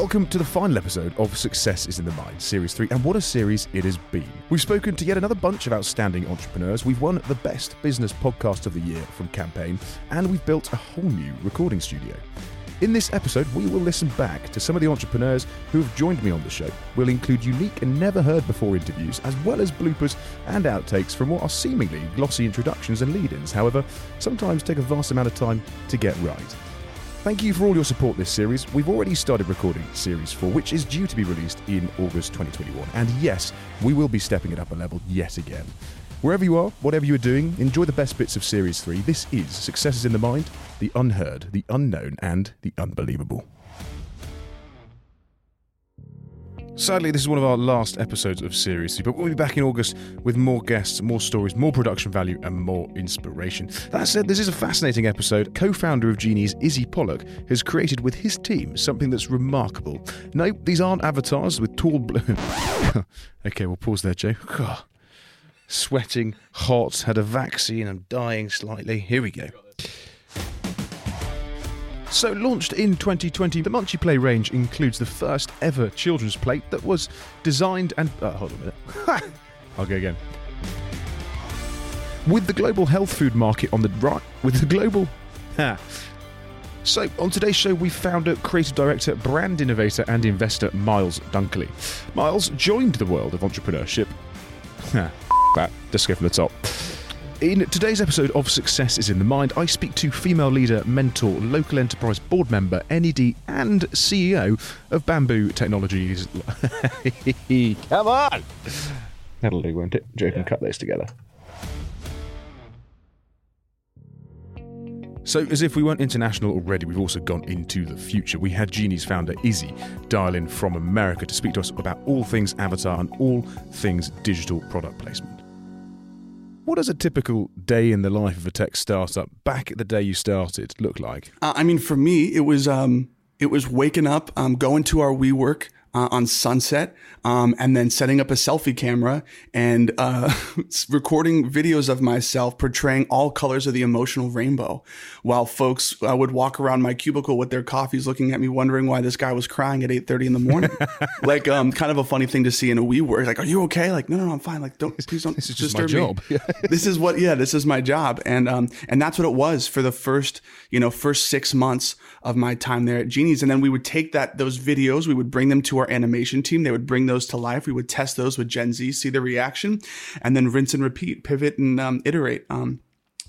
Welcome to the final episode of Success is in the Mind, Series 3, and what a series it has been. We've spoken to yet another bunch of outstanding entrepreneurs, we've won the Best Business Podcast of the Year from Campaign, and we've built a whole new recording studio. In this episode, we will listen back to some of the entrepreneurs who have joined me on the show. We'll include unique and never heard before interviews, as well as bloopers and outtakes from what are seemingly glossy introductions and lead ins, however, sometimes take a vast amount of time to get right. Thank you for all your support this series. We've already started recording Series 4, which is due to be released in August 2021. And yes, we will be stepping it up a level yet again. Wherever you are, whatever you are doing, enjoy the best bits of Series 3. This is Success is in the Mind, the unheard, the unknown, and the unbelievable. Sadly, this is one of our last episodes of Series 3, but we'll be back in August with more guests, more stories, more production value, and more inspiration. That said, this is a fascinating episode. Co founder of Genies, Izzy Pollock, has created with his team something that's remarkable. No, these aren't avatars with tall blue. okay, we'll pause there, Joe. Sweating, hot, had a vaccine, I'm dying slightly. Here we go. So, launched in 2020, the Munchy Play range includes the first ever children's plate that was designed and. Uh, hold on a minute. I'll go again. With the global health food market on the right. With the global. So, on today's show, we found a creative director, brand innovator, and investor Miles Dunkley. Miles joined the world of entrepreneurship. that, just go from the top. In today's episode of Success is in the Mind, I speak to female leader, mentor, local enterprise board member, NED, and CEO of Bamboo Technologies. Come on! That'll do, won't it? Joe can cut those together. So, as if we weren't international already, we've also gone into the future. We had Genies founder Izzy dial in from America to speak to us about all things Avatar and all things digital product placement. What does a typical day in the life of a tech startup back at the day you started look like? Uh, I mean, for me, it was um, it was waking up, um, going to our WeWork, uh, on Sunset, um, and then setting up a selfie camera and uh, recording videos of myself portraying all colors of the emotional rainbow, while folks uh, would walk around my cubicle with their coffees, looking at me, wondering why this guy was crying at eight thirty in the morning. like, um, kind of a funny thing to see in a WeWork. Like, are you okay? Like, no, no, no I'm fine. Like, don't please don't this is just my job. me. this is what, yeah, this is my job, and um, and that's what it was for the first, you know, first six months of my time there at Genies, and then we would take that those videos, we would bring them to our animation team. They would bring those to life. We would test those with Gen Z, see the reaction, and then rinse and repeat, pivot and um, iterate. Um,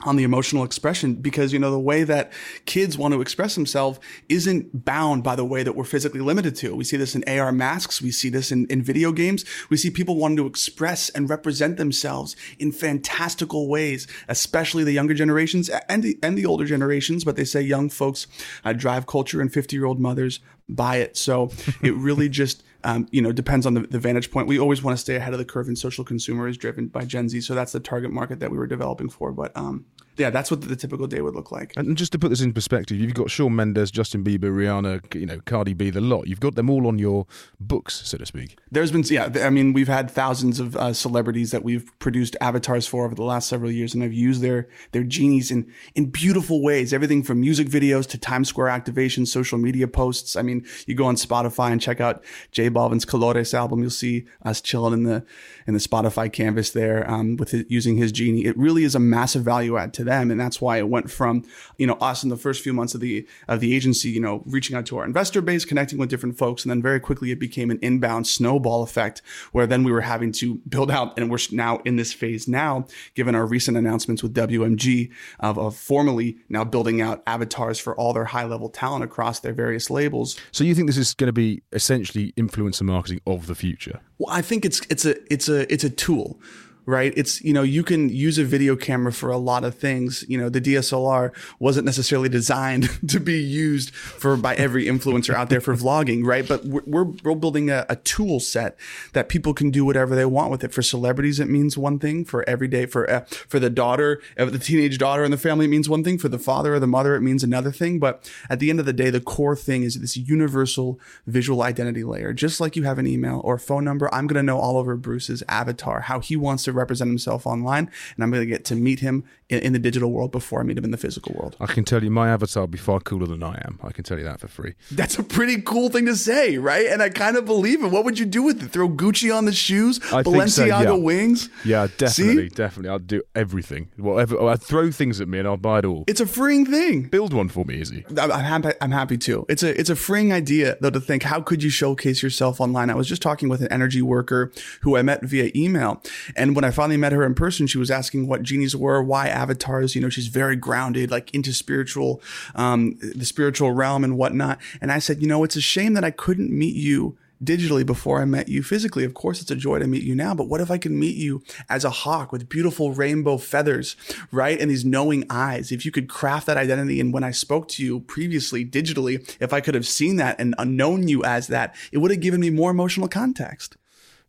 on the emotional expression because you know the way that kids want to express themselves isn't bound by the way that we're physically limited to we see this in ar masks we see this in, in video games we see people wanting to express and represent themselves in fantastical ways especially the younger generations and the, and the older generations but they say young folks uh, drive culture and 50 year old mothers buy it so it really just um, you know, depends on the, the, vantage point. We always want to stay ahead of the curve, and social consumer is driven by Gen Z. So that's the target market that we were developing for. But um, yeah, that's what the typical day would look like. And just to put this in perspective, you've got Shawn Mendes, Justin Bieber, Rihanna, you know, Cardi B, the lot. You've got them all on your books, so to speak. There's been, yeah, I mean, we've had thousands of uh, celebrities that we've produced avatars for over the last several years, and I've used their their genies in in beautiful ways. Everything from music videos to Times Square activations, social media posts. I mean, you go on Spotify and check out J Balvin's Colores album. You'll see us chilling in the in the Spotify canvas there um, with it, using his genie. It really is a massive value add to them, and that's why it went from you know us in the first few months of the of the agency, you know, reaching out to our investor base, connecting with different folks, and then very quickly it became an inbound snowball effect where then we were having to build out, and we're now in this phase now, given our recent announcements with WMG of, of formally now building out avatars for all their high level talent across their various labels. So you think this is going to be essentially influencer marketing of the future? Well, I think it's it's a it's a it's a tool right? It's, you know, you can use a video camera for a lot of things. You know, the DSLR wasn't necessarily designed to be used for by every influencer out there for vlogging, right? But we're, we're building a, a, tool set that people can do whatever they want with it. For celebrities, it means one thing. For everyday, for, uh, for the daughter, uh, the teenage daughter in the family, it means one thing. For the father or the mother, it means another thing. But at the end of the day, the core thing is this universal visual identity layer. Just like you have an email or phone number, I'm going to know all over Bruce's avatar, how he wants to to represent himself online, and I'm going to get to meet him in, in, the digital world before I meet him in the physical world. I can tell you, my avatar will be far cooler than I am. I can tell you that for free. That's a pretty cool thing to say, right? And I kind of believe it. What would you do with it? Throw Gucci on the shoes, I Balenciaga so, yeah. wings? Yeah, definitely, See? definitely. I'd do everything, whatever. I'd throw things at me, and I'll buy it all. It's a freeing thing. Build one for me, Izzy. I'm, I'm happy. I'm happy to. It's a it's a freeing idea though to think how could you showcase yourself online. I was just talking with an energy worker who I met via email, and when I finally met her in person, she was asking what genies were, why avatars. You know, she's very grounded, like into spiritual, um, the spiritual realm and whatnot. And I said, you know, it's a shame that I couldn't meet you digitally before I met you physically. Of course, it's a joy to meet you now, but what if I could meet you as a hawk with beautiful rainbow feathers, right? And these knowing eyes. If you could craft that identity, and when I spoke to you previously digitally, if I could have seen that and known you as that, it would have given me more emotional context.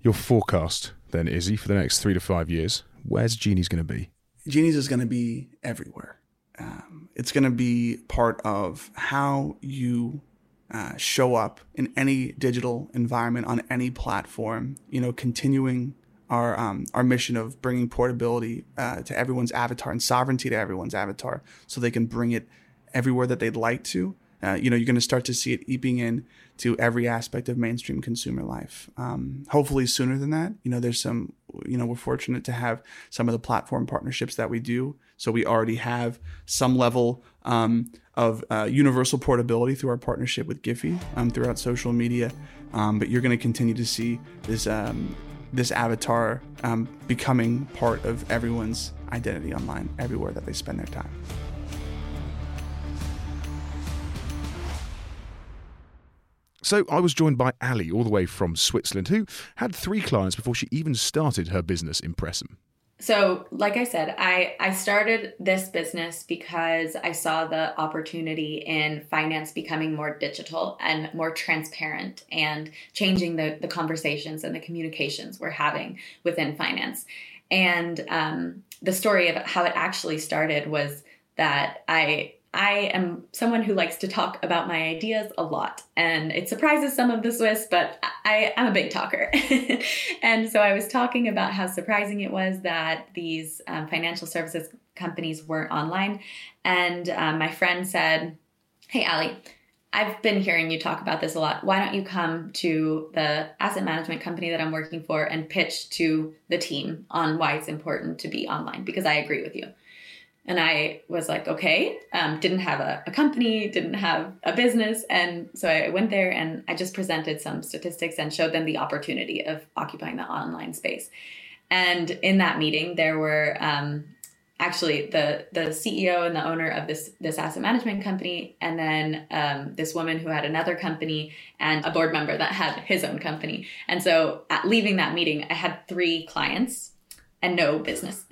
Your forecast, then, Izzy, for the next three to five years, where's Genies going to be? Genies is going to be everywhere. Um, it's going to be part of how you uh, show up in any digital environment on any platform. You know, continuing our um, our mission of bringing portability uh, to everyone's avatar and sovereignty to everyone's avatar, so they can bring it everywhere that they'd like to. Uh, you know, you're going to start to see it eeping in to every aspect of mainstream consumer life. Um, hopefully sooner than that. You know, there's some. You know, we're fortunate to have some of the platform partnerships that we do. So we already have some level um, of uh, universal portability through our partnership with Giphy um, throughout social media. Um, but you're going to continue to see this um, this avatar um, becoming part of everyone's identity online, everywhere that they spend their time. So I was joined by Ali, all the way from Switzerland, who had three clients before she even started her business Impressum. So, like I said, I, I started this business because I saw the opportunity in finance becoming more digital and more transparent and changing the, the conversations and the communications we're having within finance. And um, the story of how it actually started was that I I am someone who likes to talk about my ideas a lot, and it surprises some of the Swiss, but I, am a big talker. and so I was talking about how surprising it was that these um, financial services companies weren't online. And um, my friend said, Hey, Ali, I've been hearing you talk about this a lot. Why don't you come to the asset management company that I'm working for and pitch to the team on why it's important to be online? Because I agree with you. And I was like, okay, um, didn't have a, a, company, didn't have a business. And so I went there and I just presented some statistics and showed them the opportunity of occupying the online space. And in that meeting, there were um, actually the the CEO and the owner of this this asset management company, and then um, this woman who had another company, and a board member that had his own company. And so, at leaving that meeting, I had three clients and no business.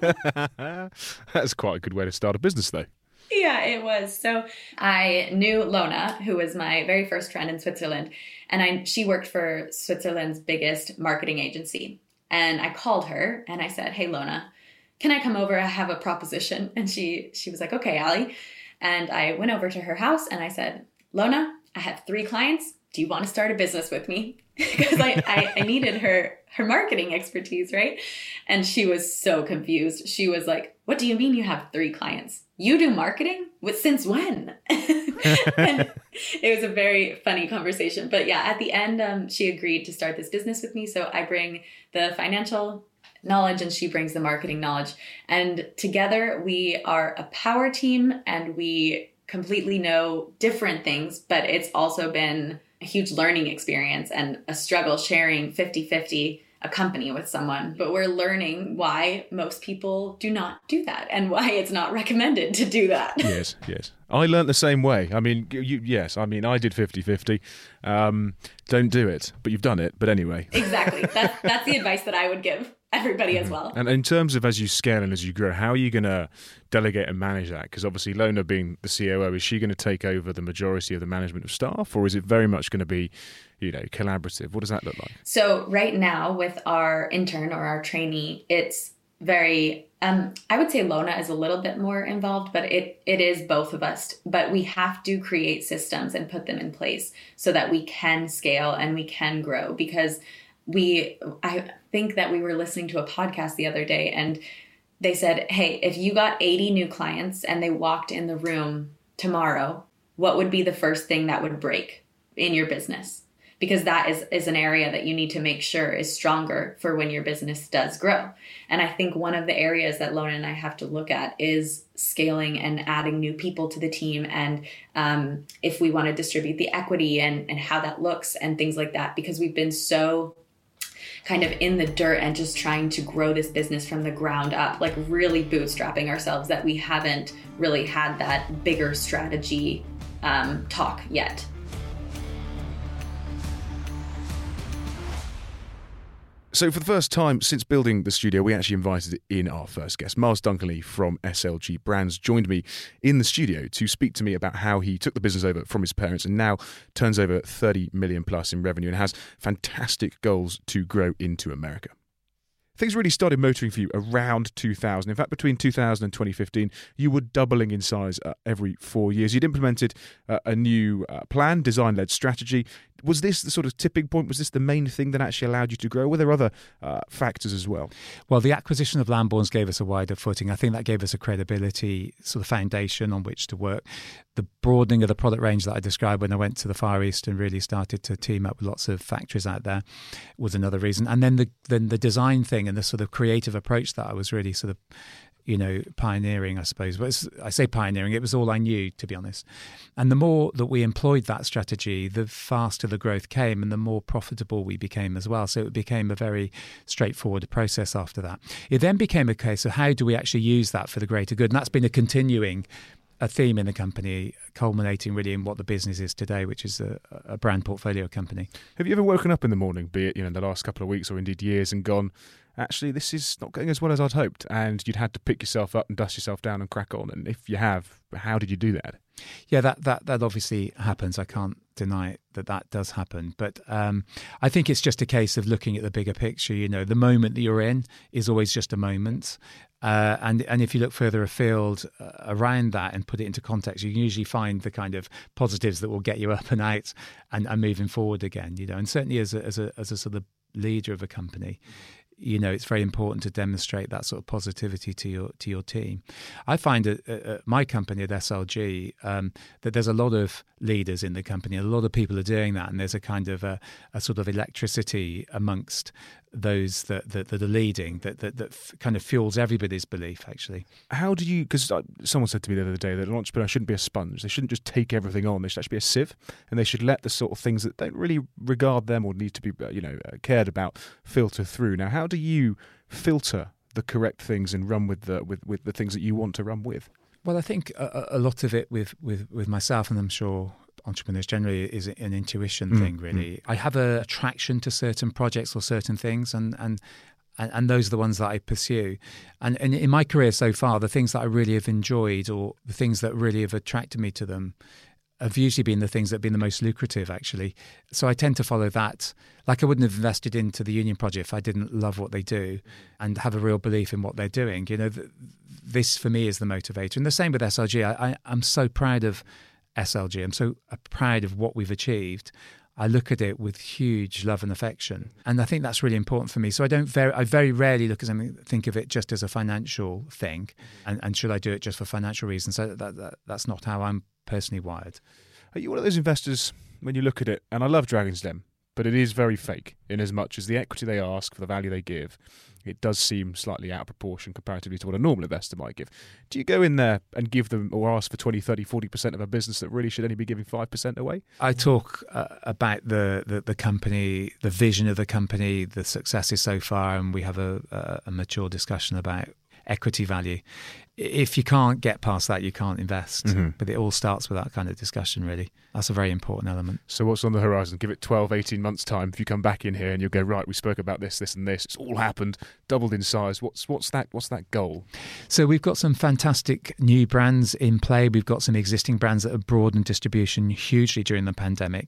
That's quite a good way to start a business, though. Yeah, it was. So I knew Lona, who was my very first friend in Switzerland, and I she worked for Switzerland's biggest marketing agency. And I called her and I said, "Hey, Lona, can I come over? I have a proposition." And she she was like, "Okay, Ali." And I went over to her house and I said, "Lona, I have three clients. Do you want to start a business with me?" because I, I, I needed her her marketing expertise, right? And she was so confused. She was like, "What do you mean you have three clients? You do marketing? With since when?" it was a very funny conversation. But yeah, at the end, um, she agreed to start this business with me. So I bring the financial knowledge and she brings the marketing knowledge. And together we are a power team and we completely know different things, but it's also been a huge learning experience and a struggle sharing 50 50 a company with someone, but we're learning why most people do not do that and why it's not recommended to do that. yes, yes. I learned the same way. I mean, you, yes, I mean, I did 50 50. Um, don't do it, but you've done it. But anyway. Exactly. That's, that's the advice that I would give everybody as mm-hmm. well. And in terms of as you scale and as you grow, how are you going to delegate and manage that? Because obviously, Lona being the COO, is she going to take over the majority of the management of staff, or is it very much going to be, you know, collaborative? What does that look like? So right now, with our intern or our trainee, it's very. Um, I would say Lona is a little bit more involved, but it it is both of us. But we have to create systems and put them in place so that we can scale and we can grow because we I think that we were listening to a podcast the other day and they said, "Hey, if you got 80 new clients and they walked in the room tomorrow, what would be the first thing that would break in your business?" Because that is is an area that you need to make sure is stronger for when your business does grow. And I think one of the areas that Lona and I have to look at is scaling and adding new people to the team and um, if we want to distribute the equity and, and how that looks and things like that because we've been so kind of in the dirt and just trying to grow this business from the ground up, like really bootstrapping ourselves, that we haven't really had that bigger strategy um, talk yet. So, for the first time since building the studio, we actually invited in our first guest. Miles Dunkley from SLG Brands joined me in the studio to speak to me about how he took the business over from his parents and now turns over 30 million plus in revenue and has fantastic goals to grow into America. Things really started motoring for you around 2000. In fact, between 2000 and 2015, you were doubling in size uh, every four years. You'd implemented uh, a new uh, plan, design led strategy. Was this the sort of tipping point? Was this the main thing that actually allowed you to grow? Were there other uh, factors as well? Well, the acquisition of Lamborns gave us a wider footing. I think that gave us a credibility sort of foundation on which to work. The broadening of the product range that I described when I went to the Far East and really started to team up with lots of factories out there was another reason. And then the then the design thing and the sort of creative approach that I was really sort of you know, pioneering, I suppose. But I say pioneering, it was all I knew, to be honest. And the more that we employed that strategy, the faster the growth came and the more profitable we became as well. So it became a very straightforward process after that. It then became a case of how do we actually use that for the greater good? And that's been a continuing a theme in the company, culminating really in what the business is today, which is a, a, brand portfolio company. Have you ever woken up in the morning, be it you know the last couple of weeks or indeed years, and gone, actually, this is not going as well as I'd hoped, and you'd had to pick yourself up and dust yourself down and crack on? And if you have, how did you do that? Yeah, that that that obviously happens. I can't deny that that does happen, but um, I think it's just a case of looking at the bigger picture. You know, the moment that you're in is always just a moment, uh, and and if you look further afield uh, around that and put it into context, you can usually find the kind of positives that will get you up and out and, and moving forward again. You know, and certainly as a, as a as a sort of leader of a company, you know it's very important to demonstrate that sort of positivity to your to your team. I find at, at my company at SLG um, that there's a lot of leaders in the company. A lot of people are doing that, and there's a kind of a, a sort of electricity amongst those that, that, that are leading that, that, that f- kind of fuels everybody's belief actually. How do you because someone said to me the other day that an entrepreneur shouldn't be a sponge. They shouldn't just take everything on. They should actually be a sieve and they should let the sort of things that don't really regard them or need to be uh, you know uh, cared about filter through. Now how do you filter the correct things and run with the with, with the things that you want to run with? Well, I think a, a, lot of it with, with, with myself, and I'm sure entrepreneurs generally is an intuition mm, thing really mm. i have a attraction to certain projects or certain things and and and, those are the ones that I pursue. And, and in my career so far, the things that I really have enjoyed or the things that really have attracted me to them have usually been the things that have been the most lucrative, actually. So I tend to follow that. Like I wouldn't have invested into the Union Project if I didn't love what they do and have a real belief in what they're doing. You know, this for me is the motivator. And the same with SLG. I, I, I'm so proud of SLG. I'm so proud of what we've achieved. I look at it with huge love and affection, and I think that's really important for me. So I don't very, I very rarely look at something, think of it just as a financial thing, and, and should I do it just for financial reasons? So that, that, that's not how I'm personally wired. Are you one of those investors when you look at it? And I love Dragon's Den, but it is very fake in as much as the equity they ask for the value they give it does seem slightly out of proportion comparatively to what a normal investor might give. Do you go in there and give them or ask for 20, 30, 40% of a business that really should only be giving 5% away? I talk uh, about the, the, the, company, the vision of the company, the successes so far, and we have a, a, a mature discussion about equity value. If you can't get past that, you can't invest. Mm-hmm. But it all starts with that kind of discussion, really. That's a very important element. So, what's on the horizon? Give it 12, 18 months' time. If you come back in here and you go, right, we spoke about this, this, and this, it's all happened, doubled in size. What's, what's, that, what's that goal? So, we've got some fantastic new brands in play. We've got some existing brands that have broadened distribution hugely during the pandemic.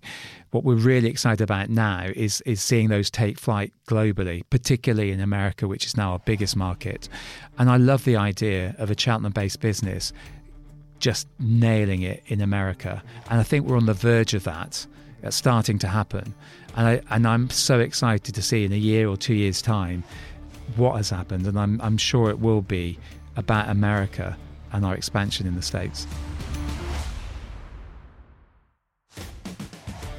What we're really excited about now is, is seeing those take flight globally, particularly in America, which is now our biggest market. And I love the idea of a Cheltenham based business just nailing it in America. And I think we're on the verge of that starting to happen. And, I, and I'm so excited to see in a year or two years' time what has happened. And I'm, I'm sure it will be about America and our expansion in the States.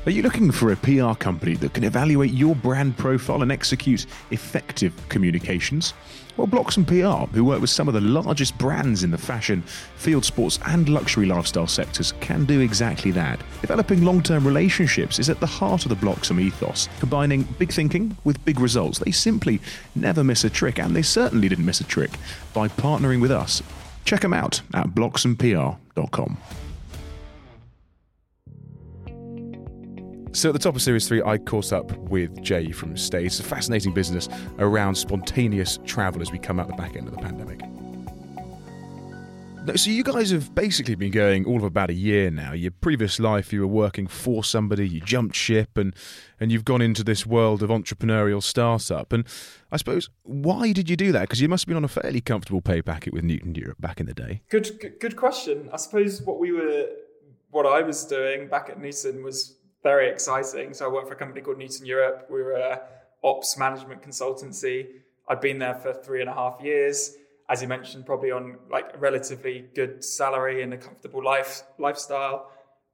Are you looking for a PR company that can evaluate your brand profile and execute effective communications? Well, Bloxham PR, who work with some of the largest brands in the fashion, field sports, and luxury lifestyle sectors, can do exactly that. Developing long term relationships is at the heart of the Bloxham ethos, combining big thinking with big results. They simply never miss a trick, and they certainly didn't miss a trick by partnering with us. Check them out at bloxhampr.com. So at the top of Series 3, I caught up with Jay from Stay. It's a fascinating business around spontaneous travel as we come out the back end of the pandemic. So you guys have basically been going all of about a year now. Your previous life, you were working for somebody, you jumped ship, and and you've gone into this world of entrepreneurial startup. And I suppose why did you do that? Because you must have been on a fairly comfortable pay packet with Newton Europe back in the day. Good, good, good question. I suppose what we were, what I was doing back at Newton was very exciting. So I worked for a company called Newton Europe. We were a ops management consultancy. I'd been there for three and a half years. As you mentioned, probably on like a relatively good salary and a comfortable life lifestyle.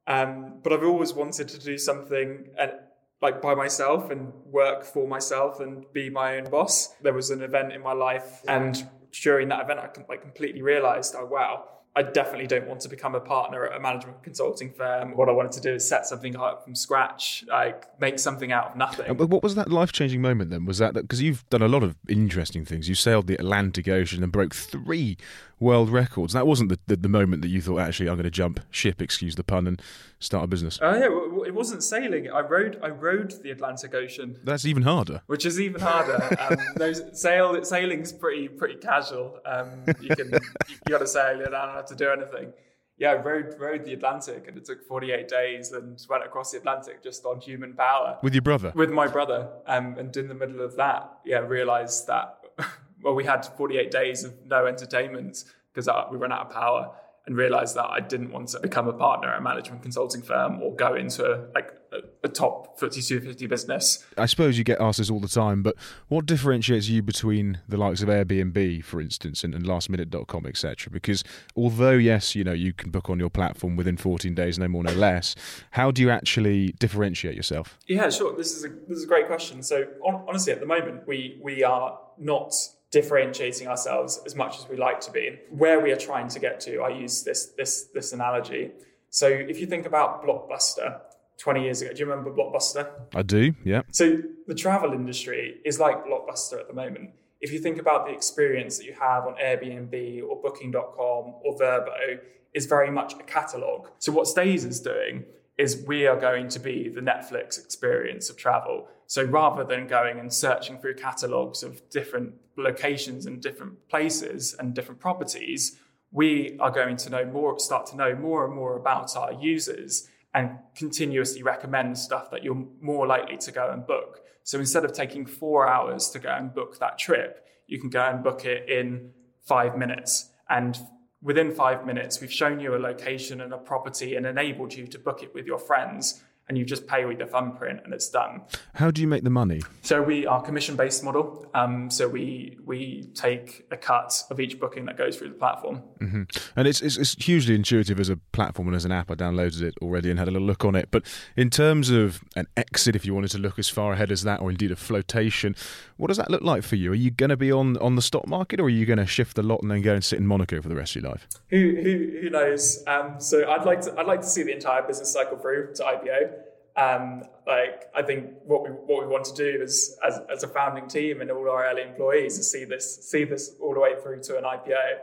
Um, but I've always wanted to do something and like by myself and work for myself and be my own boss. There was an event in my life, and during that event, I like completely realized, oh wow, I definitely don't want to become a partner at a management consulting firm. What I wanted to do is set something up from scratch, like make something out of nothing. But what was that life changing moment then? Was that because you've done a lot of interesting things? You sailed the Atlantic Ocean and broke three world records. That wasn't the, the, the moment that you thought, actually, I'm going to jump ship, excuse the pun, and start a business. Oh uh, yeah, it wasn't sailing. I rode I rode the Atlantic Ocean. That's even harder. Which is even harder. um, those sail sailing's pretty pretty casual. Um, you can you, you got to sail. it have to do anything. Yeah, I rode rode the Atlantic, and it took 48 days, and went across the Atlantic just on human power with your brother. With my brother, um, and in the middle of that, yeah, realised that well, we had 48 days of no entertainment because we ran out of power and realized that I didn't want to become a partner at a management consulting firm or go into like a, a top FTSE 250 business. I suppose you get asked this all the time, but what differentiates you between the likes of Airbnb, for instance, and, and lastminute.com, etc.? Because although, yes, you know, you can book on your platform within 14 days, no more, no less, how do you actually differentiate yourself? Yeah, sure. This is a, this is a great question. So on, honestly, at the moment, we, we are not differentiating ourselves as much as we like to be. Where we are trying to get to, I use this this this analogy. So if you think about Blockbuster 20 years ago, do you remember Blockbuster? I do, yeah. So the travel industry is like Blockbuster at the moment. If you think about the experience that you have on Airbnb or booking.com or Vrbo, is very much a catalog. So what Stays is doing is we are going to be the Netflix experience of travel. So rather than going and searching through catalogs of different locations and different places and different properties, we are going to know more, start to know more and more about our users and continuously recommend stuff that you're more likely to go and book. So instead of taking four hours to go and book that trip, you can go and book it in five minutes. And within five minutes, we've shown you a location and a property and enabled you to book it with your friends and you just pay with your thumbprint and it's done. How do you make the money? So we are commission based model. Um, so we we take a cut of each booking that goes through the platform. Mm-hmm. And it's, it's, it's hugely intuitive as a platform and as an app. I downloaded it already and had a little look on it. But in terms of an exit, if you wanted to look as far ahead as that, or indeed a flotation, what does that look like for you? Are you going to be on on the stock market, or are you going to shift a lot and then go and sit in Monaco for the rest of your life? Who who, who knows? Um, so I'd like to I'd like to see the entire business cycle through to IPO. Um, like I think what we what we want to do is as, as a founding team and all our early employees is see this see this all the way through to an IPO.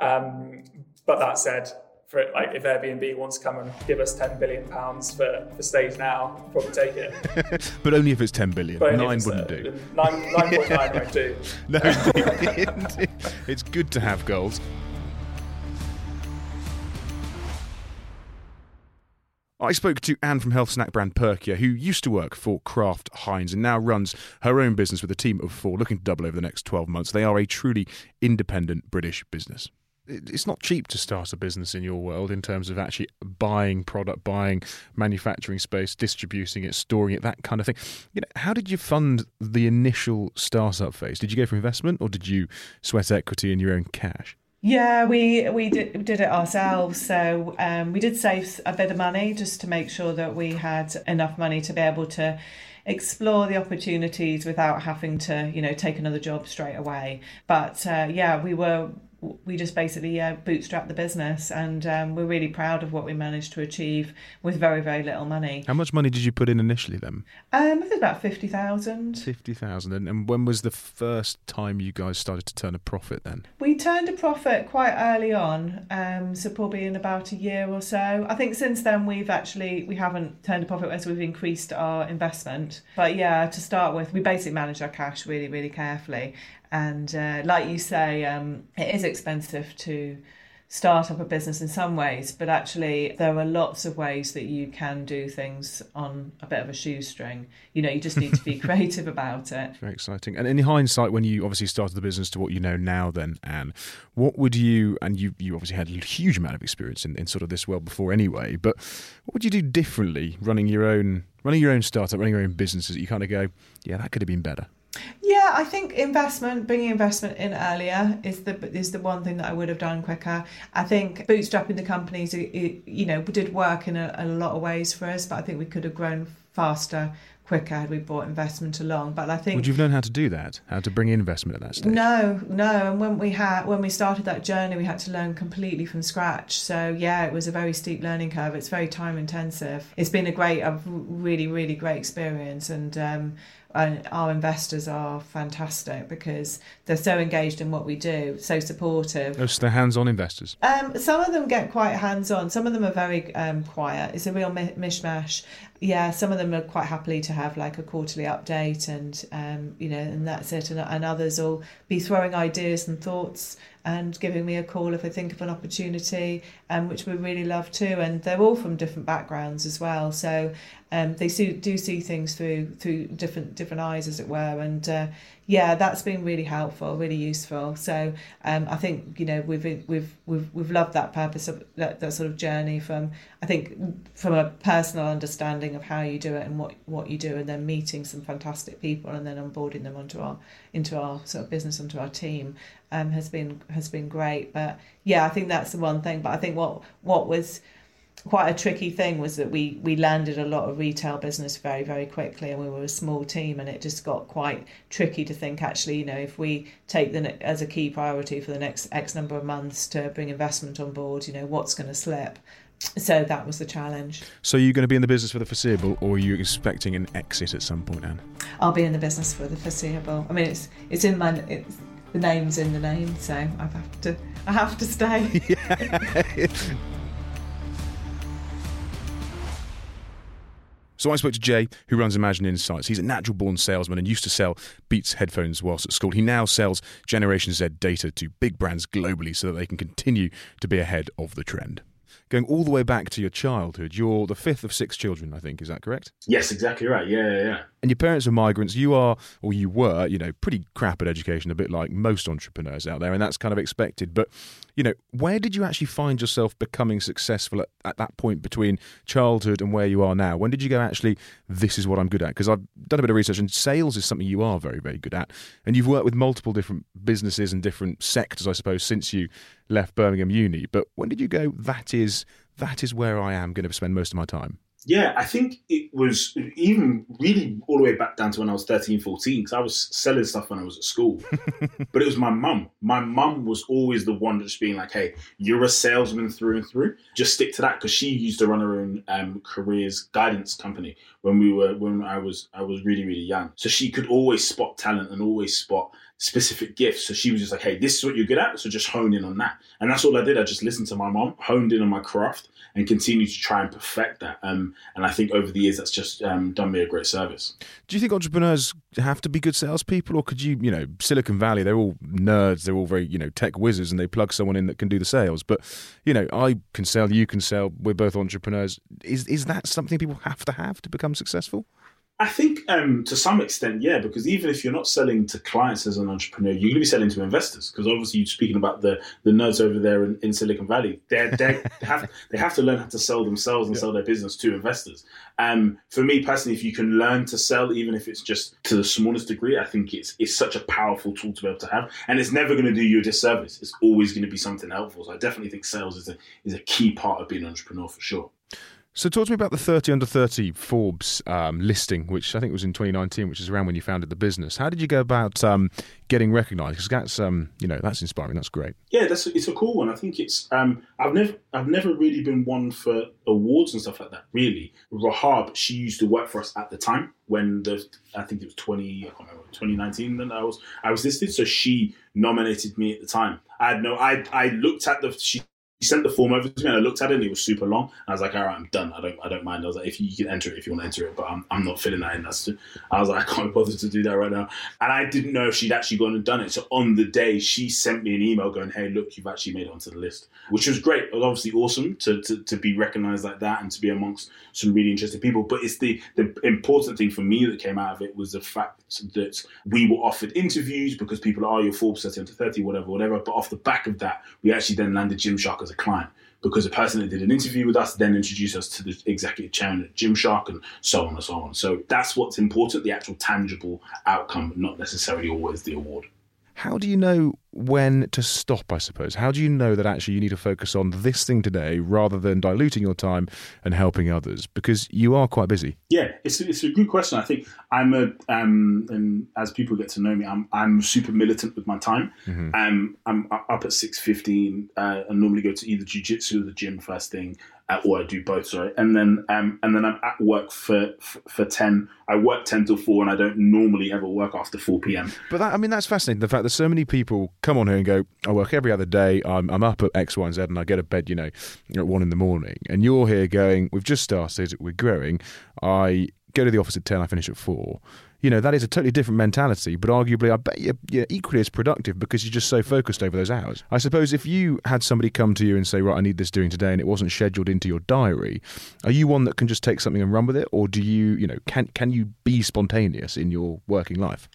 Um, but that said, for like if Airbnb wants to come and give us ten billion pounds for, for stays now, we'll probably take it. but only if it's ten billion. But nine wouldn't do. Nine nine point nine won't do. No, it's good to have goals. I spoke to Anne from health snack brand Perkier, who used to work for Kraft Heinz and now runs her own business with a team of four, looking to double over the next 12 months. They are a truly independent British business. it's not cheap to start a business in your world in terms of actually buying product, buying manufacturing space, distributing it, storing it, that kind of thing. You know, how did you fund the initial startup phase? Did you go for investment or did you sweat equity in your own cash? Yeah, we we did, did it ourselves. So um, we did save a bit of money just to make sure that we had enough money to be able to explore the opportunities without having to, you know, take another job straight away. But uh, yeah, we were we just basically uh, bootstrapped the business and um, we're really proud of what we managed to achieve with very very little money. How much money did you put in initially then? Um, i think about 50000 50000 and, and when was the first time you guys started to turn a profit then? We turned a profit quite early on um, so probably in about a year or so. I think since then we've actually we haven't turned a profit as we've increased our investment. But yeah to start with we basically manage our cash really really carefully and uh, like you say, um, it is expensive to start up a business in some ways, but actually there are lots of ways that you can do things on a bit of a shoestring. You know, you just need to be creative about it. Very exciting. And in hindsight, when you obviously started the business to what you know now, then Anne, what would you and you you obviously had a huge amount of experience in, in sort of this world before anyway, but what would you do differently running your own running your own startup, running your own businesses that you kind of go, yeah, that could have been better? Yeah, I think investment, bringing investment in earlier is the is the one thing that I would have done quicker. I think bootstrapping the companies, it, it, you know, did work in a, a lot of ways for us, but I think we could have grown faster quicker had we brought investment along. But I think would you've learned how to do that? How to bring investment at that stage? No, no. And when we had when we started that journey, we had to learn completely from scratch. So yeah, it was a very steep learning curve. It's very time intensive. It's been a great, a really, really great experience, and um, and our investors are fantastic because they're so engaged in what we do, so supportive. They're hands-on investors. Um, some of them get quite hands-on. Some of them are very um, quiet. It's a real mishmash. Yeah, some of them are quite happily to have like a quarterly update, and um, you know, and that's it. And, and others will be throwing ideas and thoughts and giving me a call if I think of an opportunity, um, which we really love too. And they're all from different backgrounds as well, so um, they do, do see things through through different different eyes, as it were. And uh, yeah, that's been really helpful, really useful. So um, I think you know we've we've we've we've loved that purpose of that, that sort of journey from I think from a personal understanding of how you do it and what what you do, and then meeting some fantastic people and then onboarding them onto our into our sort of business onto our team um, has been has been great. But yeah, I think that's the one thing. But I think what what was quite a tricky thing was that we we landed a lot of retail business very very quickly and we were a small team and it just got quite tricky to think actually you know if we take the as a key priority for the next x number of months to bring investment on board you know what's going to slip? So that was the challenge. So you're going to be in the business for the foreseeable or are you expecting an exit at some point anne? I'll be in the business for the foreseeable. I mean it's it's in my it's the name's in the name so i have to i have to stay. Yeah. So I spoke to Jay, who runs Imagen Insights. He's a natural born salesman and used to sell Beats headphones whilst at school. He now sells Generation Z data to big brands globally so that they can continue to be ahead of the trend going all the way back to your childhood. You're the fifth of six children, I think. Is that correct? Yes, exactly right. Yeah, yeah, yeah. And your parents are migrants. You are, or you were, you know, pretty crap at education, a bit like most entrepreneurs out there, and that's kind of expected. But, you know, where did you actually find yourself becoming successful at, at that point between childhood and where you are now? When did you go, actually, this is what I'm good at? Because I've done a bit of research, and sales is something you are very, very good at. And you've worked with multiple different businesses and different sectors, I suppose, since you left Birmingham Uni. But when did you go, that is that is where I am going to spend most of my time. Yeah, I think it was even really all the way back down to when I was 13, 14, because I was selling stuff when I was at school. but it was my mum. My mum was always the one that's being like, hey, you're a salesman through and through. Just stick to that because she used to run her own um, careers guidance company when we were when I was I was really, really young. So she could always spot talent and always spot specific gifts. So she was just like, hey, this is what you're good at. So just hone in on that. And that's all I did. I just listened to my mom, honed in on my craft, and continue to try and perfect that. Um, and I think over the years, that's just um, done me a great service. Do you think entrepreneurs have to be good salespeople, or could you, you know, Silicon Valley, they're all nerds, they're all very, you know, tech wizards, and they plug someone in that can do the sales. But, you know, I can sell, you can sell, we're both entrepreneurs. Is, is that something people have to have to become successful? I think um, to some extent, yeah, because even if you're not selling to clients as an entrepreneur, you're going to be selling to investors. Because obviously, you're speaking about the, the nerds over there in, in Silicon Valley, they they have they have to learn how to sell themselves and yeah. sell their business to investors. Um, for me personally, if you can learn to sell, even if it's just to the smallest degree, I think it's it's such a powerful tool to be able to have, and it's never going to do you a disservice. It's always going to be something helpful. So I definitely think sales is a is a key part of being an entrepreneur for sure. So, talk to me about the 30 under 30 Forbes um, listing, which I think was in 2019, which is around when you founded the business. How did you go about um, getting recognised? Because that's, um, you know, that's inspiring. That's great. Yeah, that's it's a cool one. I think it's. Um, I've never, I've never really been one for awards and stuff like that. Really, Rahab, she used to work for us at the time when the, I think it was 20, I can't remember, 2019. Then I was, I was listed. So she nominated me at the time. I had no, I, I looked at the. She he sent the form over to me and I looked at it and it was super long. I was like, all right, I'm done. I don't I don't mind. I was like, if you, can enter it if you want to enter it, but I'm, I'm not filling that in. That's too, I was like, I can't bother to do that right now. And I didn't know if she'd actually gone and done it. So on the day, she sent me an email going, hey, look, you've actually made it onto the list, which was great. It was obviously awesome to, to, to be recognized like that and to be amongst some really interesting people. But it's the, the important thing for me that came out of it was the fact that we were offered interviews because people are, oh, your Forbes 30 to 30, whatever, whatever. But off the back of that, we actually then landed Gymshark as a client because the person that did an interview with us then introduced us to the executive chairman at Gymshark and so on and so on. So that's what's important, the actual tangible outcome, not necessarily always the award. How do you know when to stop, I suppose? How do you know that actually you need to focus on this thing today rather than diluting your time and helping others? Because you are quite busy. Yeah, it's a, it's a good question. I think I'm a, um, and as people get to know me, I'm, I'm super militant with my time. Mm-hmm. Um, I'm up at 6.15 uh, and normally go to either jiu-jitsu or the gym first thing or I do both, sorry. And then um, and then I'm at work for, for, ten. I work ten till four, and I don't normally ever work after four p.m. But that, I mean, that's fascinating. The fact that so many people come on here and go, I work every other day. I'm I'm up at X, Y, and Z, and I get to bed, you know, at one in the morning. And you're here going, we've just started, we're growing. I go to the office at ten, I finish at four you know, that is a totally different mentality, but arguably, I bet you're, you're, equally as productive because you're just so focused over those hours. I suppose if you had somebody come to you and say, right, I need this doing today, and it wasn't scheduled into your diary, are you one that can just take something and run with it? Or do you, you know, can, can you be spontaneous in your working life?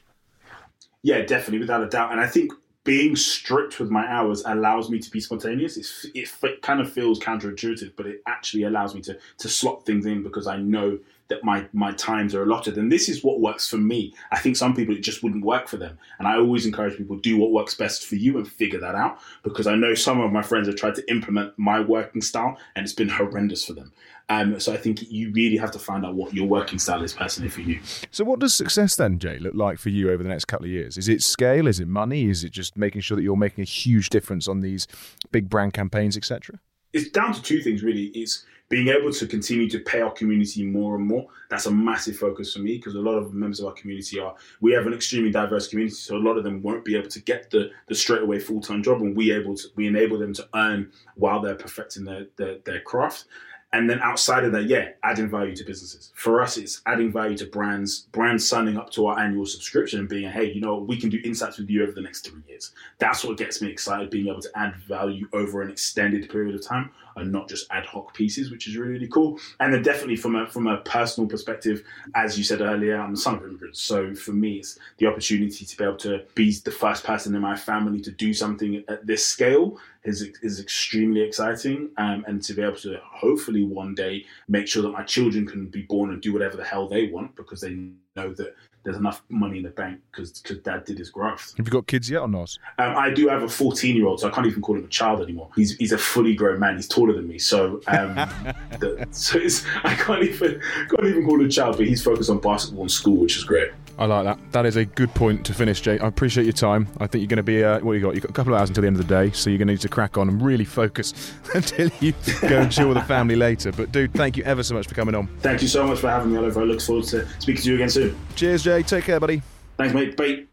Yeah, definitely, without a doubt. And I think being strict with my hours allows me to be spontaneous. It's, it, it kind of feels counterintuitive, but it actually allows me to to slot things in because I know that my my times are allotted and this is what works for me i think some people it just wouldn't work for them and i always encourage people do what works best for you and figure that out because i know some of my friends have tried to implement my working style and it's been horrendous for them um, so I think you really have to find out what your working style is personally for you. So what does success then, Jay, look like for you over the next couple of years? Is it scale? Is it money? Is it just making sure that you're making a huge difference on these big brand campaigns, etc.? It's down to two things really. It's being able to continue to pay our community more and more that's a massive focus for me because a lot of members of our community are we have an extremely diverse community so a lot of them won't be able to get the the straight away full-time job and we able to we enable them to earn while they're perfecting their their, their craft and then outside of that, yeah, adding value to businesses. For us, it's adding value to brands, brands signing up to our annual subscription and being, hey, you know, we can do insights with you over the next three years. That's what gets me excited, being able to add value over an extended period of time and not just ad hoc pieces, which is really, really cool. And then definitely from a from a personal perspective, as you said earlier, I'm a son of immigrants. So for me, it's the opportunity to be able to be the first person in my family to do something at this scale is is extremely exciting, um, and to be able to hopefully one day make sure that my children can be born and do whatever the hell they want because they know that there's enough money in the bank because dad did his growth. Have you got kids yet or not? Um, I do have a 14 year old, so I can't even call him a child anymore. He's he's a fully grown man. He's taller than me, so um, the, so I can't even can't even call him a child. But he's focused on basketball and school, which is great. I like that. That is a good point to finish, Jay. I appreciate your time. I think you're going to be, uh, what you got? You've got a couple of hours until the end of the day, so you're going to need to crack on and really focus until you go and chill with the family later. But, dude, thank you ever so much for coming on. Thank you so much for having me, Oliver. I look forward to speaking to you again soon. Cheers, Jay. Take care, buddy. Thanks, mate. Bye.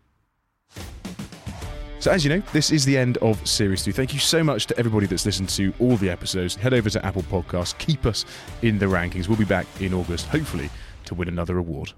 So, as you know, this is the end of Series 2. Thank you so much to everybody that's listened to all the episodes. Head over to Apple Podcasts, keep us in the rankings. We'll be back in August, hopefully, to win another award.